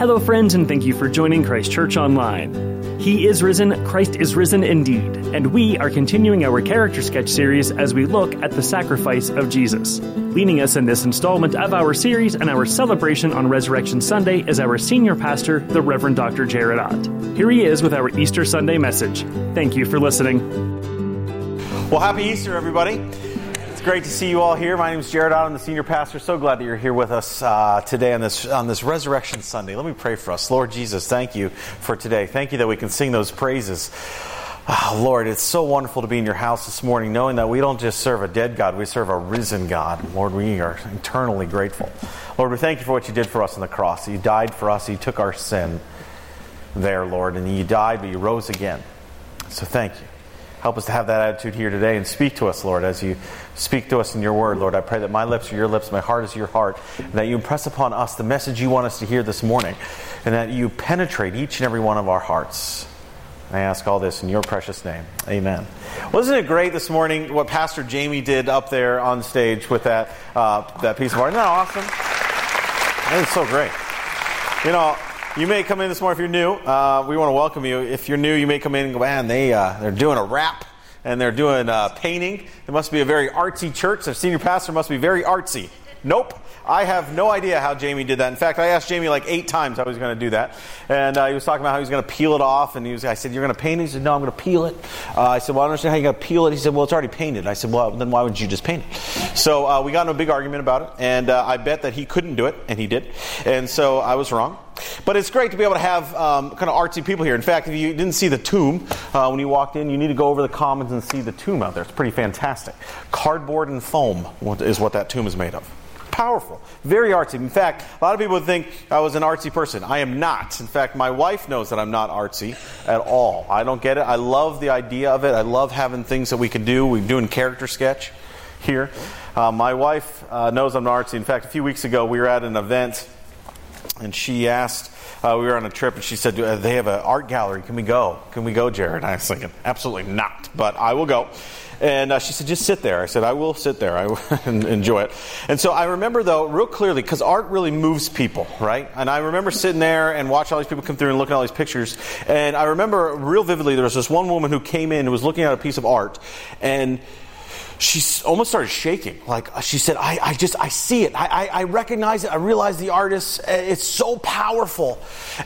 Hello, friends, and thank you for joining Christ Church Online. He is risen, Christ is risen indeed, and we are continuing our character sketch series as we look at the sacrifice of Jesus. Leading us in this installment of our series and our celebration on Resurrection Sunday is our senior pastor, the Reverend Dr. Jared Ott. Here he is with our Easter Sunday message. Thank you for listening. Well, happy Easter, everybody. It's great to see you all here. My name is Jared. I'm the senior pastor. So glad that you're here with us uh, today on this on this Resurrection Sunday. Let me pray for us. Lord Jesus, thank you for today. Thank you that we can sing those praises. Oh, Lord, it's so wonderful to be in your house this morning, knowing that we don't just serve a dead God, we serve a risen God. Lord, we are eternally grateful. Lord, we thank you for what you did for us on the cross. You died for us. You took our sin there, Lord, and you died, but you rose again. So thank you. Help us to have that attitude here today and speak to us, Lord, as you speak to us in your word, Lord. I pray that my lips are your lips, my heart is your heart, and that you impress upon us the message you want us to hear this morning, and that you penetrate each and every one of our hearts. I ask all this in your precious name. Amen. Wasn't it great this morning what Pastor Jamie did up there on stage with that, uh, that piece of art? Isn't that awesome? That is so great. You know, you may come in this morning if you're new. Uh, we want to welcome you. If you're new, you may come in and go, man, they, uh, they're doing a rap and they're doing uh, painting. It must be a very artsy church. Their senior pastor must be very artsy. Nope. I have no idea how Jamie did that. In fact, I asked Jamie like eight times how he was going to do that. And uh, he was talking about how he was going to peel it off. And he was, I said, You're going to paint it? He said, No, I'm going to peel it. Uh, I said, Well, I don't understand how you're going to peel it. He said, Well, it's already painted. I said, Well, then why wouldn't you just paint it? So uh, we got into a big argument about it. And uh, I bet that he couldn't do it. And he did. And so I was wrong. But it's great to be able to have um, kind of artsy people here. In fact, if you didn't see the tomb uh, when you walked in, you need to go over the commons and see the tomb out there. It's pretty fantastic. Cardboard and foam is what that tomb is made of powerful, very artsy. In fact, a lot of people would think I was an artsy person. I am not. In fact, my wife knows that I'm not artsy at all. I don't get it. I love the idea of it. I love having things that we can do. We're doing character sketch here. Uh, my wife uh, knows I'm not artsy. In fact, a few weeks ago, we were at an event, and she asked, uh, we were on a trip, and she said, They have an art gallery. Can we go? Can we go, Jared? And I was thinking, Absolutely not, but I will go. And uh, she said, just sit there. I said, I will sit there. I will enjoy it. And so I remember, though, real clearly, because art really moves people, right? And I remember sitting there and watching all these people come through and looking at all these pictures. And I remember real vividly, there was this one woman who came in who was looking at a piece of art. And she almost started shaking. Like she said, I, I just, I see it. I, I, I, recognize it. I realize the artist. Eh, it's so powerful.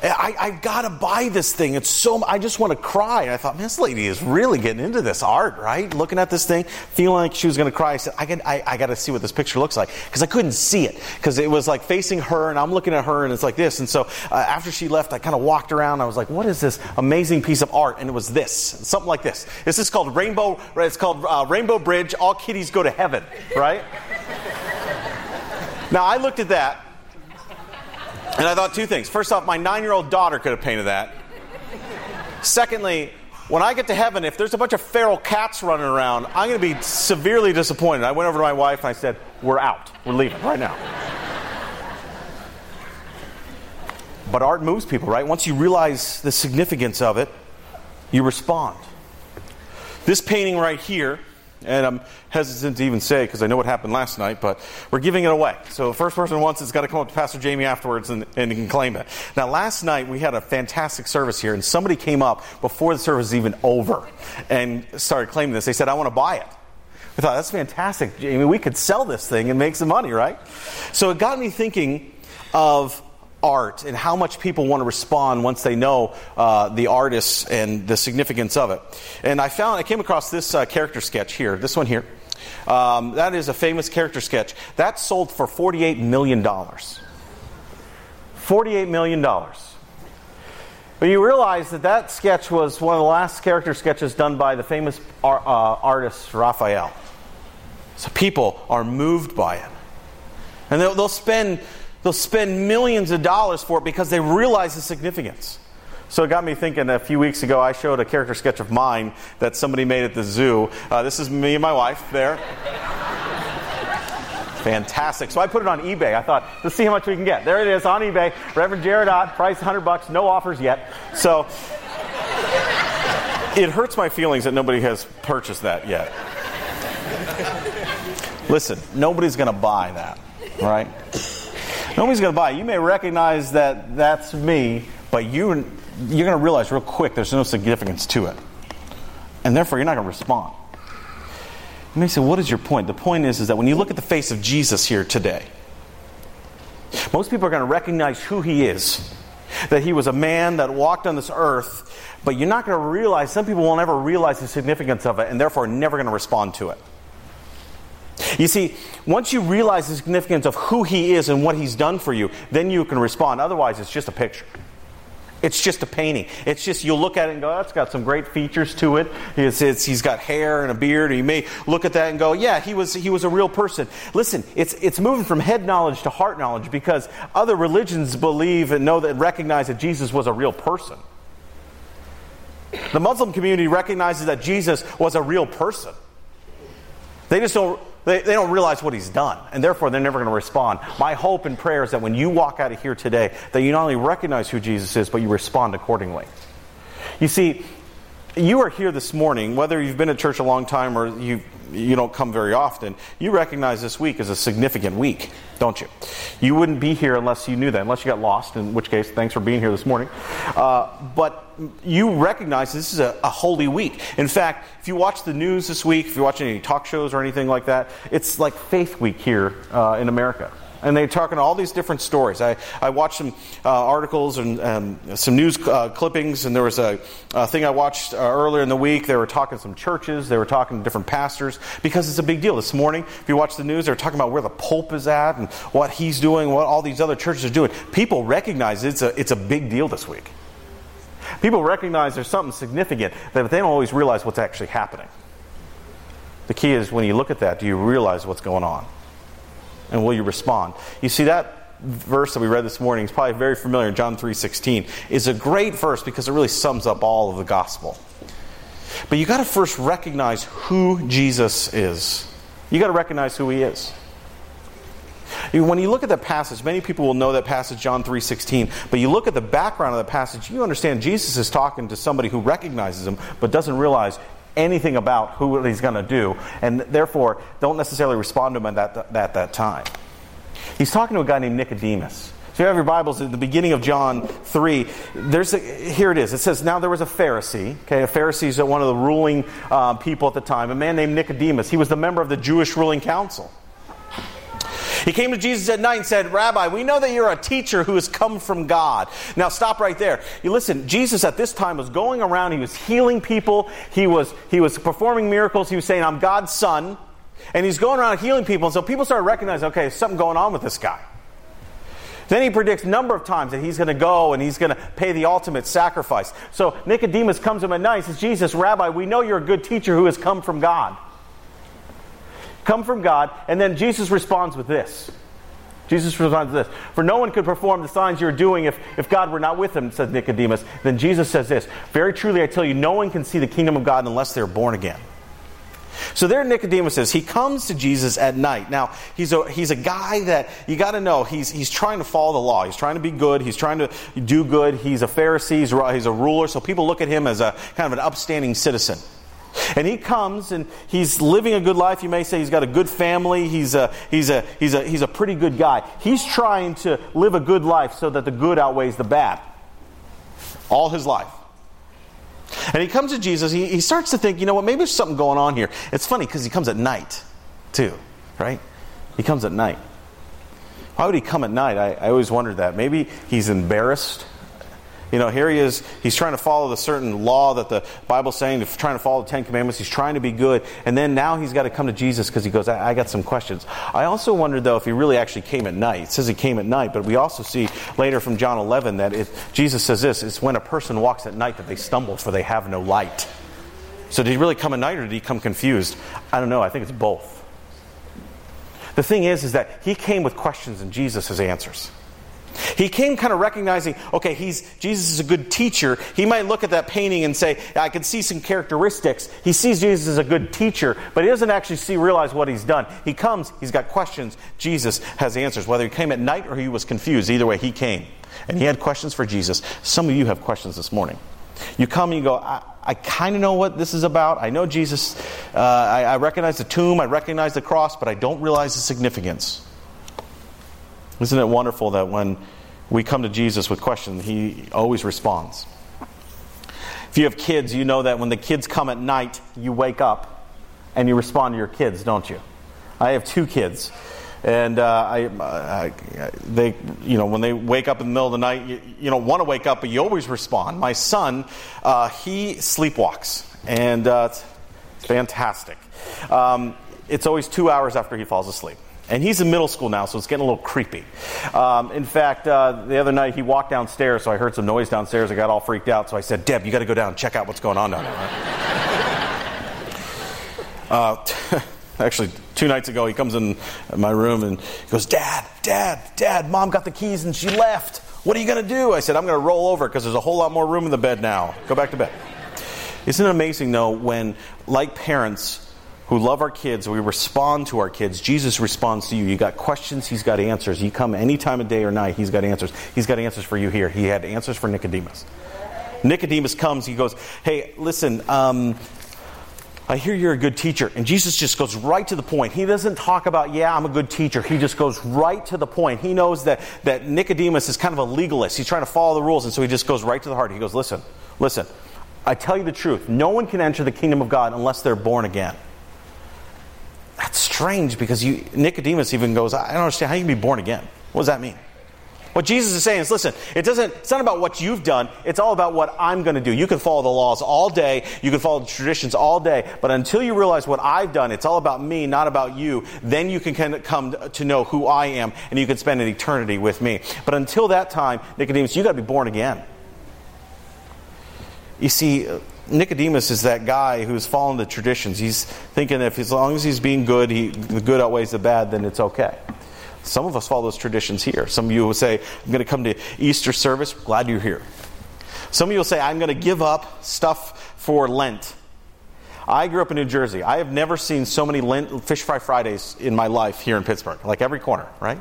Eh, I, I gotta buy this thing. It's so, I just want to cry. And I thought, man, this lady is really getting into this art, right? Looking at this thing, feeling like she was going to cry. I said, I, I, I got to see what this picture looks like. Because I couldn't see it. Because it was like facing her, and I'm looking at her, and it's like this. And so uh, after she left, I kind of walked around. I was like, what is this amazing piece of art? And it was this. Something like this. This is called Rainbow, it's called uh, Rainbow Bridge all kitties go to heaven, right? now, I looked at that and I thought two things. First off, my nine year old daughter could have painted that. Secondly, when I get to heaven, if there's a bunch of feral cats running around, I'm going to be severely disappointed. I went over to my wife and I said, We're out. We're leaving right now. But art moves people, right? Once you realize the significance of it, you respond. This painting right here and I'm hesitant to even say because I know what happened last night, but we're giving it away. So the first person wants it's got to come up to Pastor Jamie afterwards and, and he can claim it. Now, last night we had a fantastic service here, and somebody came up before the service was even over and started claiming this. They said, I want to buy it. I thought, that's fantastic, Jamie. We could sell this thing and make some money, right? So it got me thinking of art and how much people want to respond once they know uh, the artists and the significance of it. And I found, I came across this uh, character sketch here, this one here. Um, that is a famous character sketch. That sold for $48 million. $48 million. But you realize that that sketch was one of the last character sketches done by the famous ar- uh, artist Raphael. So people are moved by it. And they'll, they'll spend They'll spend millions of dollars for it because they realize the significance. So it got me thinking a few weeks ago, I showed a character sketch of mine that somebody made at the zoo. Uh, this is me and my wife there. Fantastic. So I put it on eBay. I thought, let's see how much we can get. There it is on eBay. Reverend Jared Ott, price 100 bucks, no offers yet. So it hurts my feelings that nobody has purchased that yet. Listen, nobody's going to buy that, right? Nobody's going to buy. You may recognize that that's me, but you, you're going to realize real quick there's no significance to it. And therefore, you're not going to respond. You may say, What is your point? The point is, is that when you look at the face of Jesus here today, most people are going to recognize who he is. That he was a man that walked on this earth, but you're not going to realize, some people will never realize the significance of it, and therefore never going to respond to it. You see, once you realize the significance of who he is and what he's done for you, then you can respond. Otherwise, it's just a picture. It's just a painting. It's just, you'll look at it and go, that's got some great features to it. It's, it's, he's got hair and a beard. You may look at that and go, yeah, he was, he was a real person. Listen, it's, it's moving from head knowledge to heart knowledge because other religions believe and know that recognize that Jesus was a real person. The Muslim community recognizes that Jesus was a real person. They just don't they, they don't realize what he's done, and therefore they're never going to respond. My hope and prayer is that when you walk out of here today, that you not only recognize who Jesus is, but you respond accordingly. You see, you are here this morning, whether you've been at church a long time or you you don't come very often, you recognize this week as a significant week, don't you? You wouldn't be here unless you knew that, unless you got lost, in which case, thanks for being here this morning. Uh, but you recognize this is a, a, holy week. In fact, if you watch the news this week, if you watch any talk shows or anything like that, it's like Faith Week here uh, in America and they're talking all these different stories. I, I watched some uh, articles and um, some news uh, clippings, and there was a, a thing I watched uh, earlier in the week. They were talking to some churches, they were talking to different pastors because it's a big deal. This morning, if you watch the news, they're talking about where the Pope is at and what he's doing, what all these other churches are doing. People recognize it's a, it's a big deal this week. People recognize there's something significant, but they don't always realize what's actually happening. The key is when you look at that, do you realize what's going on? And will you respond? You see that verse that we read this morning is probably very familiar John 3:16. is a great verse because it really sums up all of the gospel. But you got to first recognize who Jesus is. You got to recognize who he is. When you look at that passage, many people will know that passage, John 3.16, but you look at the background of the passage, you understand Jesus is talking to somebody who recognizes him, but doesn't realize anything about who he's going to do, and therefore don't necessarily respond to him at that, at that time. He's talking to a guy named Nicodemus. So you have your Bibles at the beginning of John 3. There's a, here it is. It says, Now there was a Pharisee. Okay, a Pharisee is one of the ruling uh, people at the time, a man named Nicodemus. He was the member of the Jewish ruling council. He came to Jesus at night and said, Rabbi, we know that you're a teacher who has come from God. Now, stop right there. You listen, Jesus at this time was going around, he was healing people, he was, he was performing miracles, he was saying, I'm God's son. And he's going around healing people. And so people started recognizing, okay, there's something going on with this guy. Then he predicts a number of times that he's going to go and he's going to pay the ultimate sacrifice. So Nicodemus comes to him at night and says, Jesus, Rabbi, we know you're a good teacher who has come from God come from God. And then Jesus responds with this. Jesus responds with this. For no one could perform the signs you're doing if, if God were not with him, says Nicodemus. Then Jesus says this Very truly, I tell you, no one can see the kingdom of God unless they're born again. So there Nicodemus is. He comes to Jesus at night. Now, he's a, he's a guy that you got to know, he's, he's trying to follow the law. He's trying to be good. He's trying to do good. He's a Pharisee. He's a ruler. So people look at him as a kind of an upstanding citizen. And he comes and he's living a good life. You may say he's got a good family. He's a, he's a, he's a, he's a pretty good guy. He's trying to live a good life so that the good outweighs the bad. All his life. And he comes to Jesus. He, he starts to think, you know what, maybe there's something going on here. It's funny because he comes at night, too, right? He comes at night. Why would he come at night? I, I always wondered that. Maybe he's embarrassed you know, here he is, he's trying to follow the certain law that the Bible's saying, trying to follow the Ten Commandments. He's trying to be good. And then now he's got to come to Jesus because he goes, I, I, got some questions. I also wonder, though, if he really actually came at night. It says he came at night, but we also see later from John 11 that it, Jesus says this it's when a person walks at night that they stumble, for they have no light. So did he really come at night or did he come confused? I don't know. I think it's both. The thing is, is that he came with questions and Jesus has answers. He came kind of recognizing, okay, he's, Jesus is a good teacher. He might look at that painting and say, I can see some characteristics. He sees Jesus as a good teacher, but he doesn't actually see, realize what he's done. He comes, he's got questions. Jesus has answers. Whether he came at night or he was confused, either way, he came. And he had questions for Jesus. Some of you have questions this morning. You come and you go, I, I kind of know what this is about. I know Jesus. Uh, I, I recognize the tomb, I recognize the cross, but I don't realize the significance. Isn't it wonderful that when we come to Jesus with questions, he always responds? If you have kids, you know that when the kids come at night, you wake up and you respond to your kids, don't you? I have two kids. And uh, I, they, you know, when they wake up in the middle of the night, you, you don't want to wake up, but you always respond. My son, uh, he sleepwalks, and uh, it's fantastic. Um, it's always two hours after he falls asleep. And he's in middle school now, so it's getting a little creepy. Um, in fact, uh, the other night he walked downstairs, so I heard some noise downstairs. I got all freaked out, so I said, Deb, you got to go down and check out what's going on down there. uh, actually, two nights ago, he comes in my room and goes, Dad, Dad, Dad, Mom got the keys and she left. What are you going to do? I said, I'm going to roll over because there's a whole lot more room in the bed now. Go back to bed. Isn't it amazing, though, when, like parents, who love our kids, we respond to our kids. Jesus responds to you. You got questions, he's got answers. You come any time of day or night, he's got answers. He's got answers for you here. He had answers for Nicodemus. Nicodemus comes, he goes, Hey, listen, um, I hear you're a good teacher. And Jesus just goes right to the point. He doesn't talk about, yeah, I'm a good teacher. He just goes right to the point. He knows that, that Nicodemus is kind of a legalist. He's trying to follow the rules. And so he just goes right to the heart. He goes, listen, listen, I tell you the truth. No one can enter the kingdom of God unless they're born again. That's strange because you, Nicodemus even goes, I don't understand how you can be born again. What does that mean? What Jesus is saying is, listen, it doesn't, it's not about what you've done. It's all about what I'm going to do. You can follow the laws all day. You can follow the traditions all day. But until you realize what I've done, it's all about me, not about you. Then you can kind of come to know who I am and you can spend an eternity with me. But until that time, Nicodemus, you got to be born again. You see, Nicodemus is that guy who's following the traditions. He's thinking if as long as he's being good, he, the good outweighs the bad, then it's okay. Some of us follow those traditions here. Some of you will say, I'm going to come to Easter service. Glad you're here. Some of you will say, I'm going to give up stuff for Lent. I grew up in New Jersey. I have never seen so many Lent, Fish Fry Fridays in my life here in Pittsburgh, like every corner, right?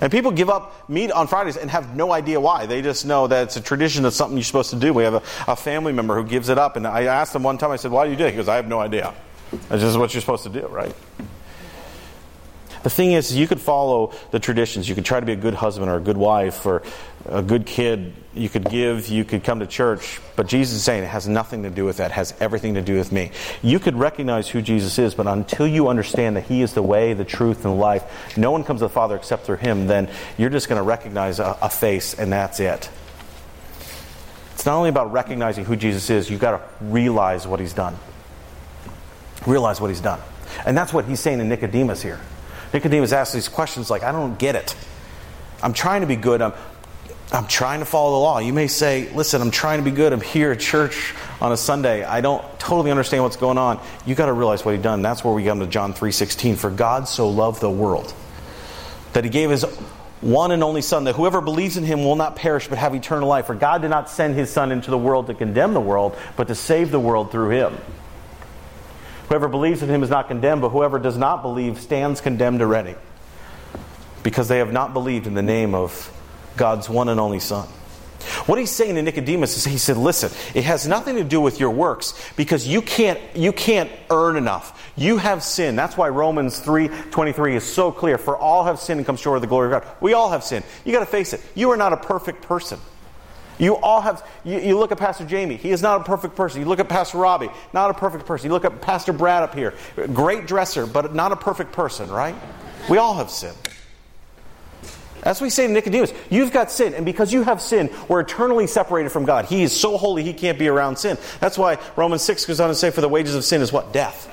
And people give up meat on Fridays and have no idea why. They just know that it's a tradition, it's something you're supposed to do. We have a, a family member who gives it up. And I asked him one time, I said, Why do you do it? He goes, I have no idea. That's just what you're supposed to do, right? The thing is, you could follow the traditions. You could try to be a good husband or a good wife or a good kid. You could give, you could come to church. But Jesus is saying it has nothing to do with that, it has everything to do with me. You could recognize who Jesus is, but until you understand that He is the way, the truth, and the life, no one comes to the Father except through Him, then you're just going to recognize a, a face, and that's it. It's not only about recognizing who Jesus is, you've got to realize what He's done. Realize what He's done. And that's what He's saying to Nicodemus here. Nicodemus asks these questions like, I don't get it. I'm trying to be good. I'm, I'm trying to follow the law. You may say, listen, I'm trying to be good. I'm here at church on a Sunday. I don't totally understand what's going on. You got to realize what he done. That's where we come to John 3:16. For God so loved the world that he gave his one and only son that whoever believes in him will not perish but have eternal life. For God did not send his son into the world to condemn the world, but to save the world through him. Whoever believes in him is not condemned, but whoever does not believe stands condemned already, because they have not believed in the name of God's one and only Son. What he's saying to Nicodemus is he said, listen, it has nothing to do with your works because you can't, you can't earn enough. You have sin. That's why Romans 3.23 is so clear. For all have sinned and come short of the glory of God. We all have sinned. You got to face it. You are not a perfect person. You all have, you, you, look at Pastor Jamie, he is not a perfect person. You look at Pastor Robbie, not a perfect person. You look at Pastor Brad up here, great dresser, but not a perfect person, right? We all have sin. As we say to Nicodemus, you've got sin, and because you have sin, we're eternally separated from God. He is so holy, he can't be around sin. That's why Romans 6 goes on to say, For the wages of sin is what? Death.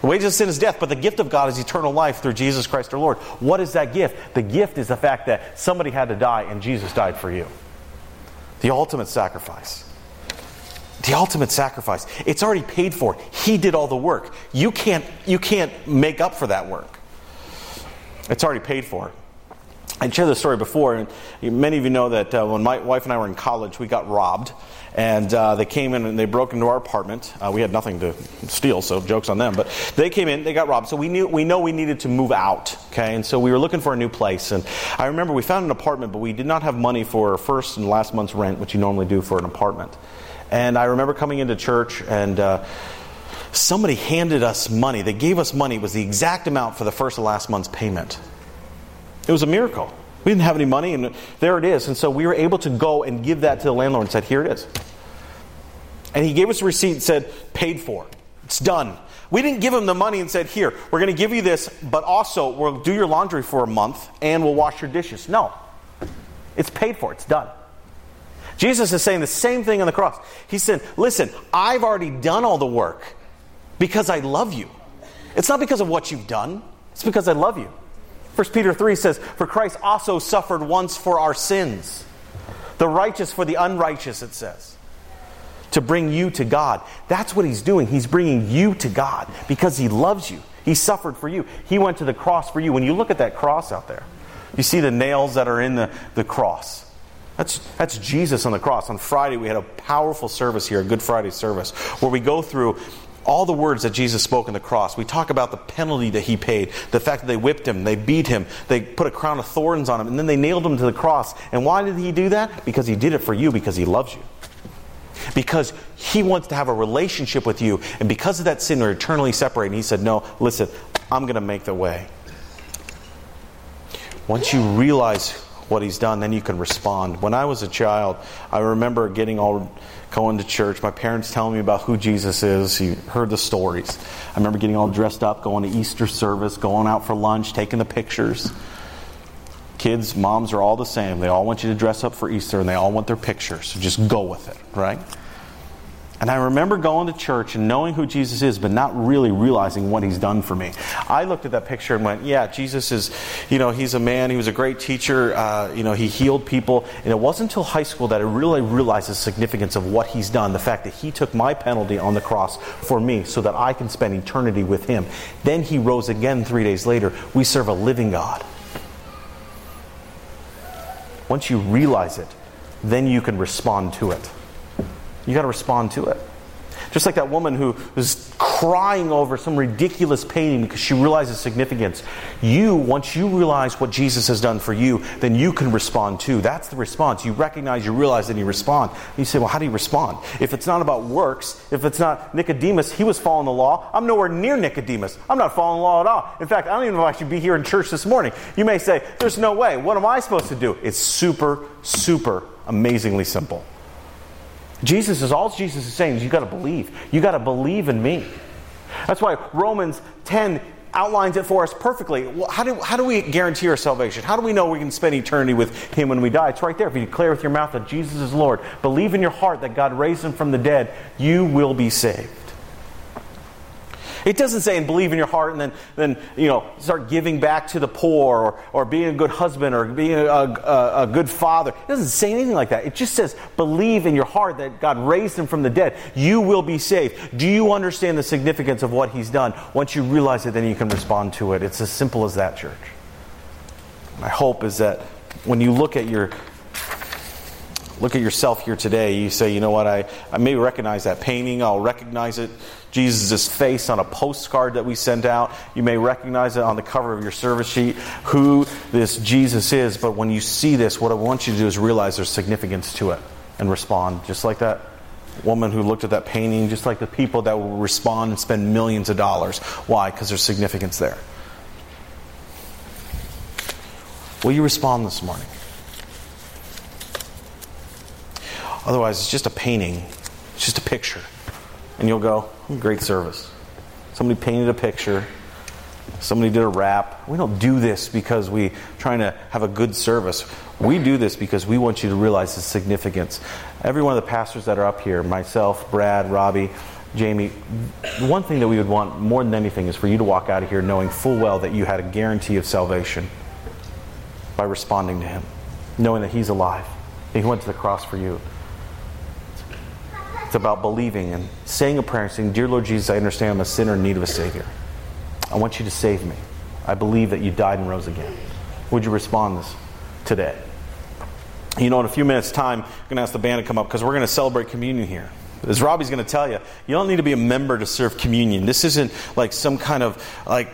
The wages of sin is death, but the gift of God is eternal life through Jesus Christ our Lord. What is that gift? The gift is the fact that somebody had to die, and Jesus died for you. The ultimate sacrifice. The ultimate sacrifice. It's already paid for. He did all the work. You can't, you can't make up for that work. It's already paid for. I shared this story before, and many of you know that uh, when my wife and I were in college, we got robbed. And uh, they came in and they broke into our apartment. Uh, we had nothing to steal, so jokes on them. But they came in, they got robbed. So we knew we know we needed to move out. Okay, and so we were looking for a new place. And I remember we found an apartment, but we did not have money for first and last month's rent, which you normally do for an apartment. And I remember coming into church and. Uh, somebody handed us money. They gave us money. It was the exact amount for the first and last month's payment. It was a miracle. We didn't have any money, and there it is. And so we were able to go and give that to the landlord and said, Here it is. And he gave us a receipt and said, Paid for. It's done. We didn't give him the money and said, Here, we're going to give you this, but also we'll do your laundry for a month and we'll wash your dishes. No. It's paid for, it's done. Jesus is saying the same thing on the cross. He said, Listen, I've already done all the work because I love you. It's not because of what you've done, it's because I love you. 1 Peter 3 says, For Christ also suffered once for our sins, the righteous for the unrighteous, it says, to bring you to God. That's what he's doing. He's bringing you to God because he loves you. He suffered for you. He went to the cross for you. When you look at that cross out there, you see the nails that are in the, the cross. That's, that's Jesus on the cross. On Friday, we had a powerful service here, a Good Friday service, where we go through all the words that Jesus spoke on the cross. We talk about the penalty that he paid, the fact that they whipped him, they beat him, they put a crown of thorns on him, and then they nailed him to the cross. And why did he do that? Because he did it for you, because he loves you. Because he wants to have a relationship with you, and because of that sin, we're eternally separated. And he said, No, listen, I'm going to make the way. Once you realize what he's done, then you can respond. When I was a child, I remember getting all going to church, my parents telling me about who Jesus is. You heard the stories. I remember getting all dressed up, going to Easter service, going out for lunch, taking the pictures. Kids, moms are all the same. They all want you to dress up for Easter and they all want their pictures. So just go with it, right? And I remember going to church and knowing who Jesus is, but not really realizing what he's done for me. I looked at that picture and went, yeah, Jesus is, you know, he's a man. He was a great teacher. Uh, you know, he healed people. And it wasn't until high school that I really realized the significance of what he's done. The fact that he took my penalty on the cross for me so that I can spend eternity with him. Then he rose again three days later. We serve a living God. Once you realize it, then you can respond to it. You got to respond to it. Just like that woman who was crying over some ridiculous painting because she realizes significance. You, once you realize what Jesus has done for you, then you can respond too. That's the response. You recognize, you realize, and you respond. And you say, well, how do you respond? If it's not about works, if it's not Nicodemus, he was following the law. I'm nowhere near Nicodemus. I'm not following the law at all. In fact, I don't even know if I should be here in church this morning. You may say, there's no way. What am I supposed to do? It's super, super amazingly simple. Jesus is all Jesus is saying is you got to believe. You got to believe in me. That's why Romans 10 outlines it for us perfectly. How do, how do we guarantee our salvation? How do we know we can spend eternity with Him when we die? It's right there. If you declare with your mouth that Jesus is Lord, believe in your heart that God raised Him from the dead, you will be saved. It doesn't say and believe in your heart and then, then you know, start giving back to the poor or, or being a good husband or being a, a, a good father. It doesn't say anything like that. It just says believe in your heart that God raised him from the dead. You will be saved. Do you understand the significance of what he's done? Once you realize it, then you can respond to it. It's as simple as that, church. My hope is that when you look at your look at yourself here today, you say, you know what, I, I may recognize that painting, I'll recognize it Jesus' face on a postcard that we sent out. You may recognize it on the cover of your service sheet who this Jesus is, but when you see this, what I want you to do is realize there's significance to it and respond. Just like that woman who looked at that painting, just like the people that will respond and spend millions of dollars. Why? Because there's significance there. Will you respond this morning? Otherwise, it's just a painting, it's just a picture. And you'll go, hmm, Great service. Somebody painted a picture. Somebody did a rap. We don't do this because we're trying to have a good service. We do this because we want you to realize the significance. Every one of the pastors that are up here, myself, Brad, Robbie, Jamie, one thing that we would want more than anything is for you to walk out of here knowing full well that you had a guarantee of salvation by responding to Him, knowing that He's alive, that He went to the cross for you. It's about believing and saying a prayer and saying, Dear Lord Jesus, I understand I'm a sinner in need of a Savior. I want you to save me. I believe that you died and rose again. Would you respond this today? You know, in a few minutes' time, I'm going to ask the band to come up because we're going to celebrate communion here. As Robbie's going to tell you, you don't need to be a member to serve communion. This isn't like some kind of like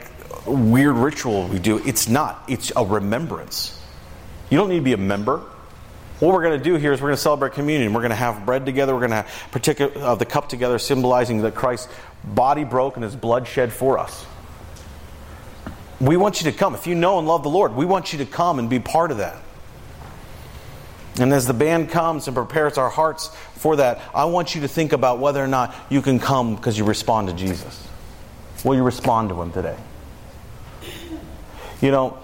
weird ritual we do. It's not. It's a remembrance. You don't need to be a member what we're going to do here is we're going to celebrate communion. We're going to have bread together. We're going to have particular uh, the cup together, symbolizing that Christ's body broke and his blood shed for us. We want you to come. If you know and love the Lord, we want you to come and be part of that. And as the band comes and prepares our hearts for that, I want you to think about whether or not you can come because you respond to Jesus. Will you respond to him today? You know,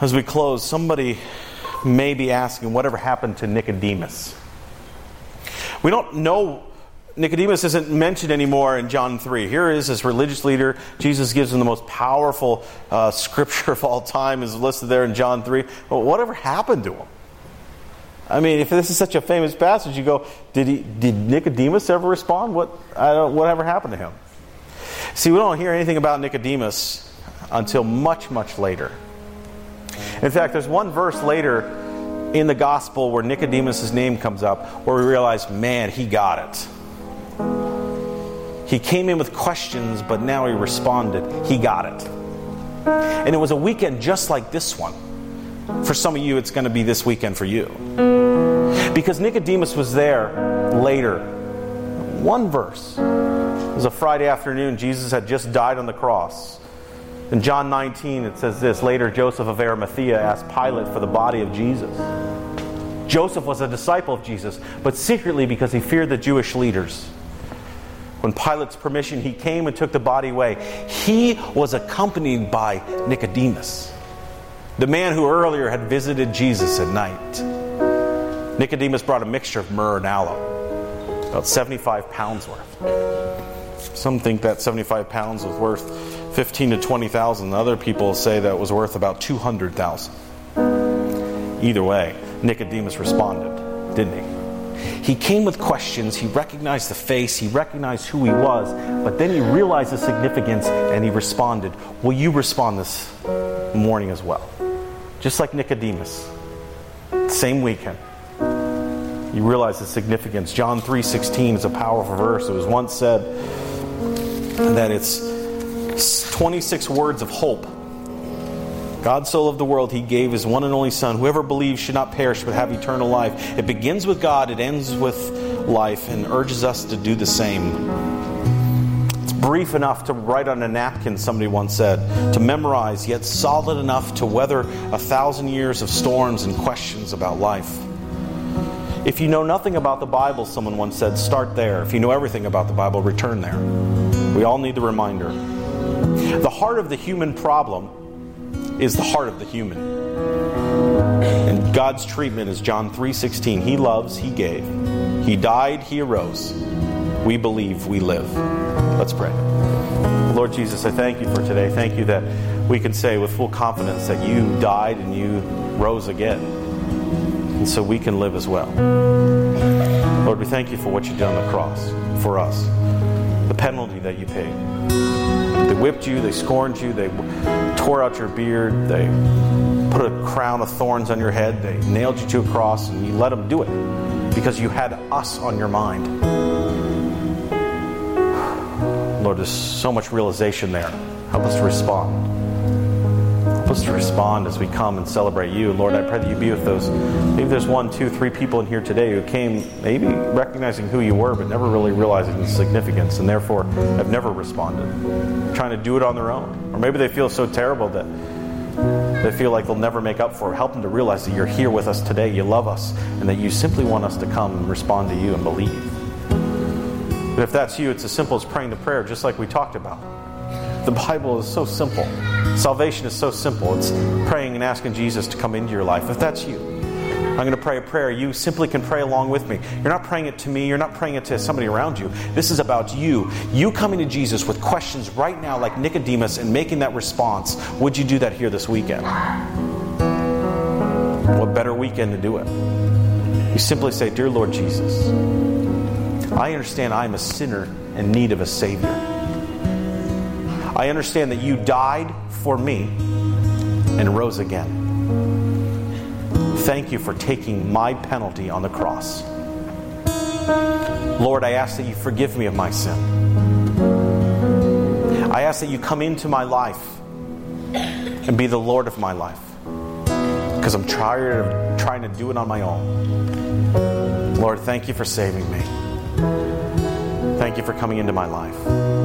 as we close, somebody may be asking, whatever happened to Nicodemus? We don't know. Nicodemus isn't mentioned anymore in John 3. Here is this religious leader. Jesus gives him the most powerful uh, scripture of all time, is listed there in John 3. Well, whatever happened to him? I mean, if this is such a famous passage, you go, did, he, did Nicodemus ever respond? What, I don't, whatever happened to him? See, we don't hear anything about Nicodemus until much, much later. In fact, there's one verse later in the gospel where Nicodemus' name comes up where we realize, man, he got it. He came in with questions, but now he responded. He got it. And it was a weekend just like this one. For some of you, it's going to be this weekend for you. Because Nicodemus was there later. One verse. It was a Friday afternoon. Jesus had just died on the cross. In John 19, it says this Later, Joseph of Arimathea asked Pilate for the body of Jesus. Joseph was a disciple of Jesus, but secretly because he feared the Jewish leaders. When Pilate's permission, he came and took the body away. He was accompanied by Nicodemus, the man who earlier had visited Jesus at night. Nicodemus brought a mixture of myrrh and aloe, about 75 pounds worth. Some think that 75 pounds was worth 15 to 20,000. Other people say that was worth about 200,000. Either way, Nicodemus responded, didn't he? He came with questions, he recognized the face, he recognized who he was, but then he realized the significance and he responded. Will you respond this morning as well? Just like Nicodemus. Same weekend. You realize the significance. John 3:16 is a powerful verse. It was once said that it's 26 words of hope. God so loved the world, he gave his one and only Son. Whoever believes should not perish but have eternal life. It begins with God, it ends with life, and urges us to do the same. It's brief enough to write on a napkin, somebody once said, to memorize, yet solid enough to weather a thousand years of storms and questions about life. If you know nothing about the Bible, someone once said, start there. If you know everything about the Bible, return there. We all need the reminder. The heart of the human problem is the heart of the human. And God's treatment is John 3:16. He loves, he gave. He died, he arose. We believe, we live. Let's pray. Lord Jesus, I thank you for today. Thank you that we can say with full confidence that you died and you rose again. And so we can live as well. Lord, we thank you for what you did on the cross for us, the penalty that you paid. They whipped you, they scorned you, they tore out your beard, they put a crown of thorns on your head, they nailed you to a cross, and you let them do it because you had us on your mind. Lord, there's so much realization there. Help us to respond. Us to respond as we come and celebrate you. Lord, I pray that you be with those. Maybe there's one, two, three people in here today who came maybe recognizing who you were, but never really realizing the significance, and therefore have never responded, trying to do it on their own. Or maybe they feel so terrible that they feel like they'll never make up for it. Help them to realize that you're here with us today, you love us, and that you simply want us to come and respond to you and believe. But if that's you, it's as simple as praying the prayer, just like we talked about. The Bible is so simple. Salvation is so simple. It's praying and asking Jesus to come into your life. If that's you, I'm going to pray a prayer. You simply can pray along with me. You're not praying it to me, you're not praying it to somebody around you. This is about you. You coming to Jesus with questions right now, like Nicodemus, and making that response. Would you do that here this weekend? What better weekend to do it? You simply say, Dear Lord Jesus, I understand I'm a sinner in need of a Savior. I understand that you died for me and rose again. Thank you for taking my penalty on the cross. Lord, I ask that you forgive me of my sin. I ask that you come into my life and be the Lord of my life because I'm tired of trying to do it on my own. Lord, thank you for saving me. Thank you for coming into my life.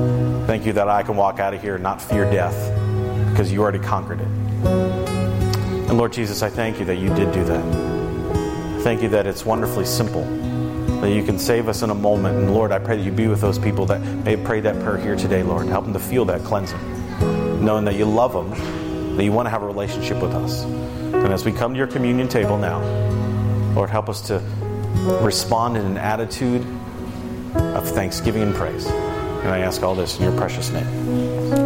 Thank you that I can walk out of here and not fear death because you already conquered it. And Lord Jesus, I thank you that you did do that. Thank you that it's wonderfully simple, that you can save us in a moment. And Lord, I pray that you be with those people that may pray that prayer here today, Lord. Help them to feel that cleansing, knowing that you love them, that you want to have a relationship with us. And as we come to your communion table now, Lord, help us to respond in an attitude of thanksgiving and praise. And I ask all this in your precious name.